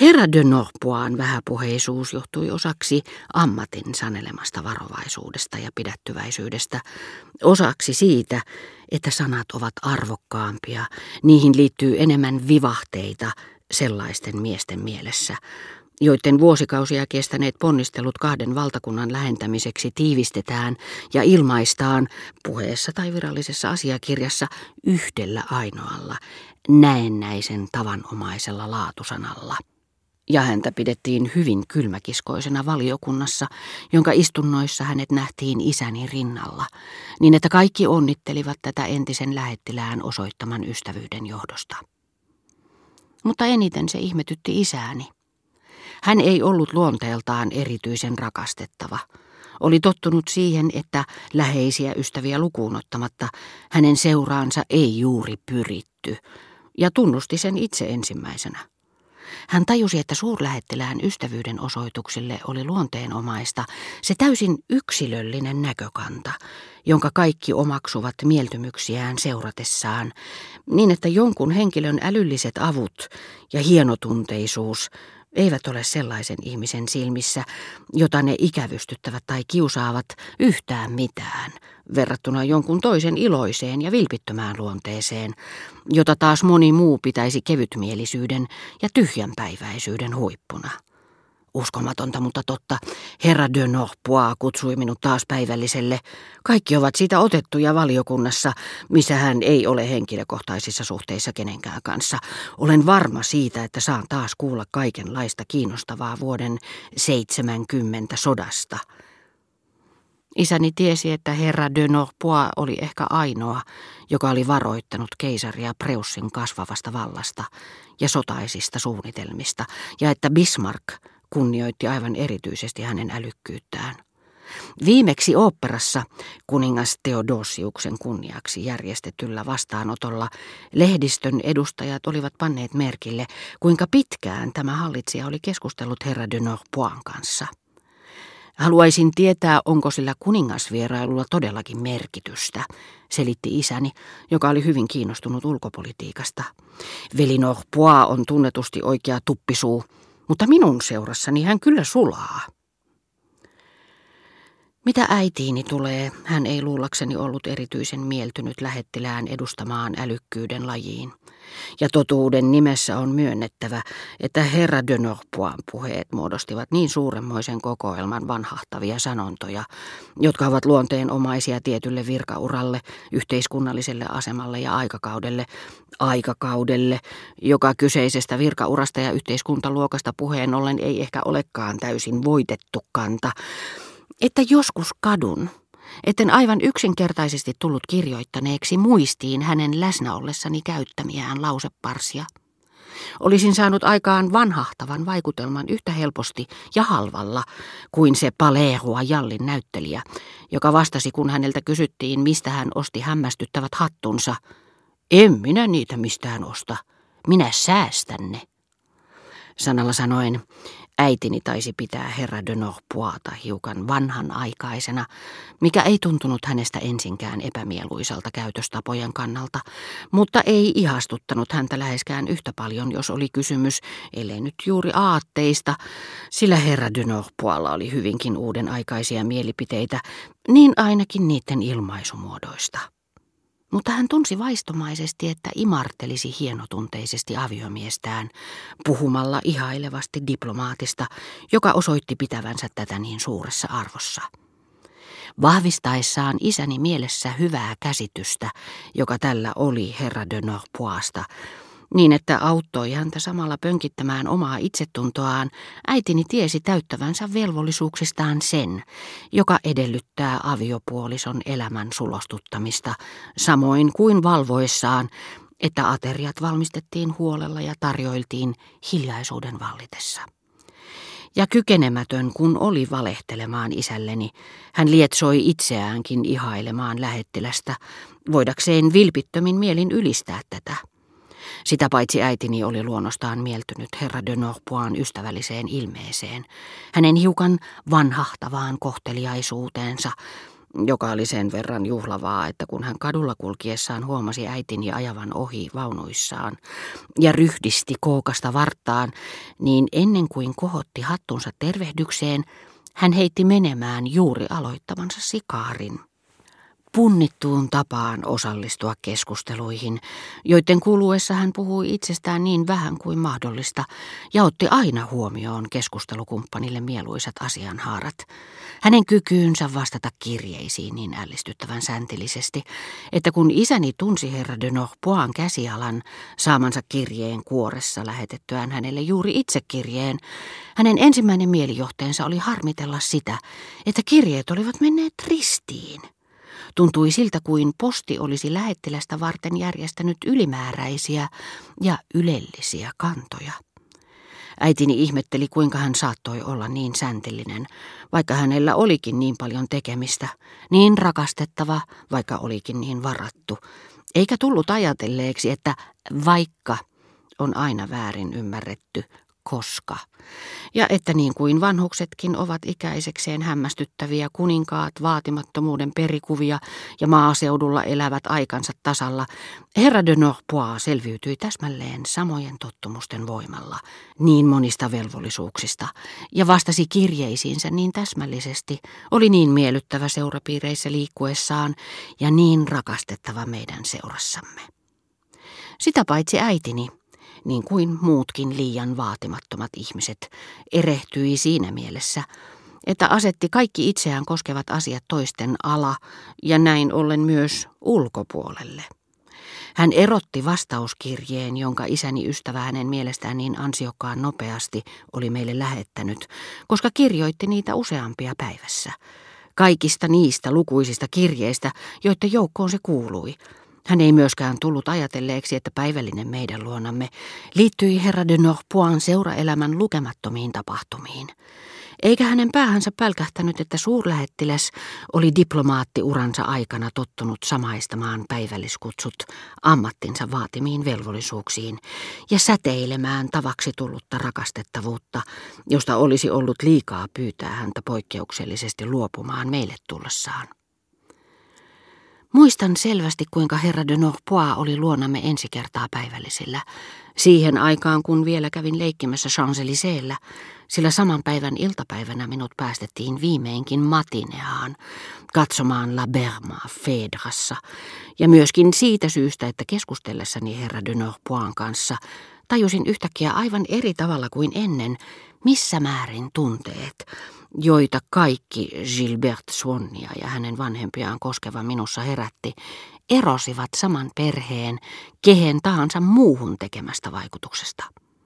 Herra de Norpoan vähäpuheisuus johtui osaksi ammatin sanelemasta varovaisuudesta ja pidättyväisyydestä, osaksi siitä, että sanat ovat arvokkaampia, niihin liittyy enemmän vivahteita sellaisten miesten mielessä, joiden vuosikausia kestäneet ponnistelut kahden valtakunnan lähentämiseksi tiivistetään ja ilmaistaan puheessa tai virallisessa asiakirjassa yhdellä ainoalla, näennäisen tavanomaisella laatusanalla. Ja häntä pidettiin hyvin kylmäkiskoisena valiokunnassa, jonka istunnoissa hänet nähtiin isäni rinnalla, niin että kaikki onnittelivat tätä entisen lähettilään osoittaman ystävyyden johdosta. Mutta eniten se ihmetytti isääni. Hän ei ollut luonteeltaan erityisen rakastettava. Oli tottunut siihen, että läheisiä ystäviä lukuun ottamatta hänen seuraansa ei juuri pyritty, ja tunnusti sen itse ensimmäisenä. Hän tajusi, että suurlähettilään ystävyyden osoituksille oli luonteenomaista se täysin yksilöllinen näkökanta, jonka kaikki omaksuvat mieltymyksiään seuratessaan, niin että jonkun henkilön älylliset avut ja hienotunteisuus eivät ole sellaisen ihmisen silmissä, jota ne ikävystyttävät tai kiusaavat yhtään mitään, verrattuna jonkun toisen iloiseen ja vilpittömään luonteeseen, jota taas moni muu pitäisi kevytmielisyyden ja tyhjänpäiväisyyden huippuna. Uskomatonta, mutta totta. Herra de Norpois kutsui minut taas päivälliselle. Kaikki ovat siitä otettuja valiokunnassa, missä hän ei ole henkilökohtaisissa suhteissa kenenkään kanssa. Olen varma siitä, että saan taas kuulla kaikenlaista kiinnostavaa vuoden 70 sodasta. Isäni tiesi, että herra de Norpois oli ehkä ainoa, joka oli varoittanut keisaria Preussin kasvavasta vallasta ja sotaisista suunnitelmista, ja että Bismarck – kunnioitti aivan erityisesti hänen älykkyyttään. Viimeksi oopperassa kuningas Theodosiuksen kunniaksi järjestetyllä vastaanotolla lehdistön edustajat olivat panneet merkille, kuinka pitkään tämä hallitsija oli keskustellut herra de Norpoin kanssa. Haluaisin tietää, onko sillä kuningasvierailulla todellakin merkitystä, selitti isäni, joka oli hyvin kiinnostunut ulkopolitiikasta. Veli Norpois on tunnetusti oikea tuppisuu, mutta minun seurassani hän kyllä sulaa. Mitä äitiini tulee, hän ei luullakseni ollut erityisen mieltynyt lähettilään edustamaan älykkyyden lajiin. Ja totuuden nimessä on myönnettävä, että herra de Norpoin puheet muodostivat niin suuremmoisen kokoelman vanhahtavia sanontoja, jotka ovat luonteenomaisia tietylle virkauralle, yhteiskunnalliselle asemalle ja aikakaudelle, aikakaudelle, joka kyseisestä virkaurasta ja yhteiskuntaluokasta puheen ollen ei ehkä olekaan täysin voitettu kanta, että joskus kadun, etten aivan yksinkertaisesti tullut kirjoittaneeksi muistiin hänen läsnä ollessani käyttämiään lauseparsia. Olisin saanut aikaan vanhahtavan vaikutelman yhtä helposti ja halvalla kuin se Palerua Jallin näyttelijä, joka vastasi, kun häneltä kysyttiin, mistä hän osti hämmästyttävät hattunsa. En minä niitä mistään osta, minä säästän ne. Sanalla sanoen, Äitini taisi pitää herra de Norpoita hiukan vanhanaikaisena, mikä ei tuntunut hänestä ensinkään epämieluisalta käytöstapojen kannalta, mutta ei ihastuttanut häntä läheskään yhtä paljon, jos oli kysymys, ellei nyt juuri aatteista, sillä herra de Norpoilla oli hyvinkin uuden aikaisia mielipiteitä, niin ainakin niiden ilmaisumuodoista. Mutta hän tunsi vaistomaisesti, että imartelisi hienotunteisesti aviomiestään, puhumalla ihailevasti diplomaatista, joka osoitti pitävänsä tätä niin suuressa arvossa. Vahvistaessaan isäni mielessä hyvää käsitystä, joka tällä oli herra de Norpoista, niin että auttoi häntä samalla pönkittämään omaa itsetuntoaan, äitini tiesi täyttävänsä velvollisuuksistaan sen, joka edellyttää aviopuolison elämän sulostuttamista, samoin kuin valvoissaan, että ateriat valmistettiin huolella ja tarjoiltiin hiljaisuuden vallitessa. Ja kykenemätön kun oli valehtelemaan isälleni, hän lietsoi itseäänkin ihailemaan lähettilästä, voidakseen vilpittömin mielin ylistää tätä. Sitä paitsi äitini oli luonnostaan mieltynyt herra de Norpoin ystävälliseen ilmeeseen, hänen hiukan vanhahtavaan kohteliaisuuteensa joka oli sen verran juhlavaa, että kun hän kadulla kulkiessaan huomasi äitini ajavan ohi vaunuissaan ja ryhdisti kookasta vartaan, niin ennen kuin kohotti hattunsa tervehdykseen, hän heitti menemään juuri aloittamansa sikaarin punnittuun tapaan osallistua keskusteluihin, joiden kuluessa hän puhui itsestään niin vähän kuin mahdollista ja otti aina huomioon keskustelukumppanille mieluisat asianhaarat. Hänen kykyynsä vastata kirjeisiin niin ällistyttävän säntillisesti, että kun isäni tunsi herra de Norpoin käsialan saamansa kirjeen kuoressa lähetettyään hänelle juuri itse kirjeen, hänen ensimmäinen mielijohteensa oli harmitella sitä, että kirjeet olivat menneet ristiin. Tuntui siltä kuin posti olisi lähettilästä varten järjestänyt ylimääräisiä ja ylellisiä kantoja. Äitini ihmetteli, kuinka hän saattoi olla niin säntillinen, vaikka hänellä olikin niin paljon tekemistä, niin rakastettava, vaikka olikin niin varattu, eikä tullut ajatelleeksi, että vaikka on aina väärin ymmärretty, koska. Ja että niin kuin vanhuksetkin ovat ikäisekseen hämmästyttäviä kuninkaat, vaatimattomuuden perikuvia ja maaseudulla elävät aikansa tasalla, herra de Norpois selviytyi täsmälleen samojen tottumusten voimalla, niin monista velvollisuuksista, ja vastasi kirjeisiinsä niin täsmällisesti, oli niin miellyttävä seurapiireissä liikkuessaan ja niin rakastettava meidän seurassamme. Sitä paitsi äitini, niin kuin muutkin liian vaatimattomat ihmiset, erehtyi siinä mielessä, että asetti kaikki itseään koskevat asiat toisten ala ja näin ollen myös ulkopuolelle. Hän erotti vastauskirjeen, jonka isäni ystävä hänen mielestään niin ansiokkaan nopeasti oli meille lähettänyt, koska kirjoitti niitä useampia päivässä. Kaikista niistä lukuisista kirjeistä, joiden joukkoon se kuului – hän ei myöskään tullut ajatelleeksi, että päivällinen meidän luonamme liittyi herra de Norpoin seuraelämän lukemattomiin tapahtumiin. Eikä hänen päähänsä pälkähtänyt, että suurlähettiläs oli diplomaattiuransa aikana tottunut samaistamaan päivälliskutsut ammattinsa vaatimiin velvollisuuksiin ja säteilemään tavaksi tullutta rakastettavuutta, josta olisi ollut liikaa pyytää häntä poikkeuksellisesti luopumaan meille tullessaan. Muistan selvästi, kuinka herra de Norpois oli luonamme ensi kertaa päivällisillä, siihen aikaan kun vielä kävin leikkimässä champs sillä saman päivän iltapäivänä minut päästettiin viimeinkin matineaan katsomaan La Berma Fedrassa, ja myöskin siitä syystä, että keskustellessani herra de Norpoin kanssa tajusin yhtäkkiä aivan eri tavalla kuin ennen, missä määrin tunteet, joita kaikki Gilbert Swannia ja hänen vanhempiaan koskeva minussa herätti, erosivat saman perheen kehen tahansa muuhun tekemästä vaikutuksesta.